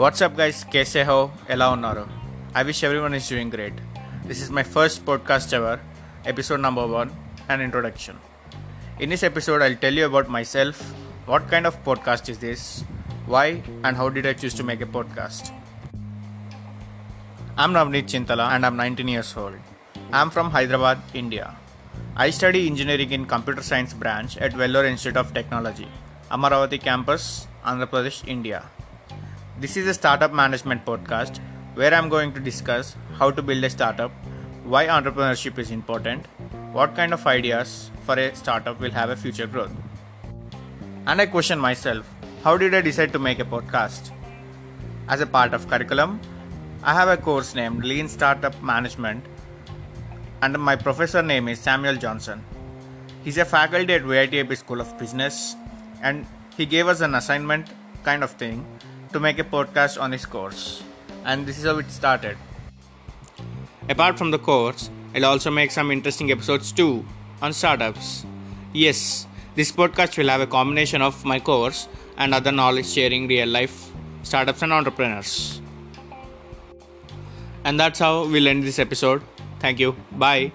What's up, guys? Kaise ho? Ela. I wish everyone is doing great. This is my first podcast ever, episode number one, an introduction. In this episode, I'll tell you about myself, what kind of podcast is this, why, and how did I choose to make a podcast. I'm Navneet Chintala and I'm 19 years old. I'm from Hyderabad, India. I study engineering in computer science branch at Vellore Institute of Technology, Amaravati campus, Andhra Pradesh, India. This is a startup management podcast where I'm going to discuss how to build a startup, why entrepreneurship is important, what kind of ideas for a startup will have a future growth. And I question myself, how did I decide to make a podcast? As a part of curriculum, I have a course named Lean Startup Management, and my professor name is Samuel Johnson. He's a faculty at VIT-AP School of Business, and he gave us an assignment kind of thing to make a podcast on his course. And this is how it started. Apart from the course, I'll also make some interesting episodes too on startups. Yes, this podcast will have a combination of my course and other knowledge sharing real life startups and entrepreneurs. And that's how we'll end this episode. Thank you. Bye.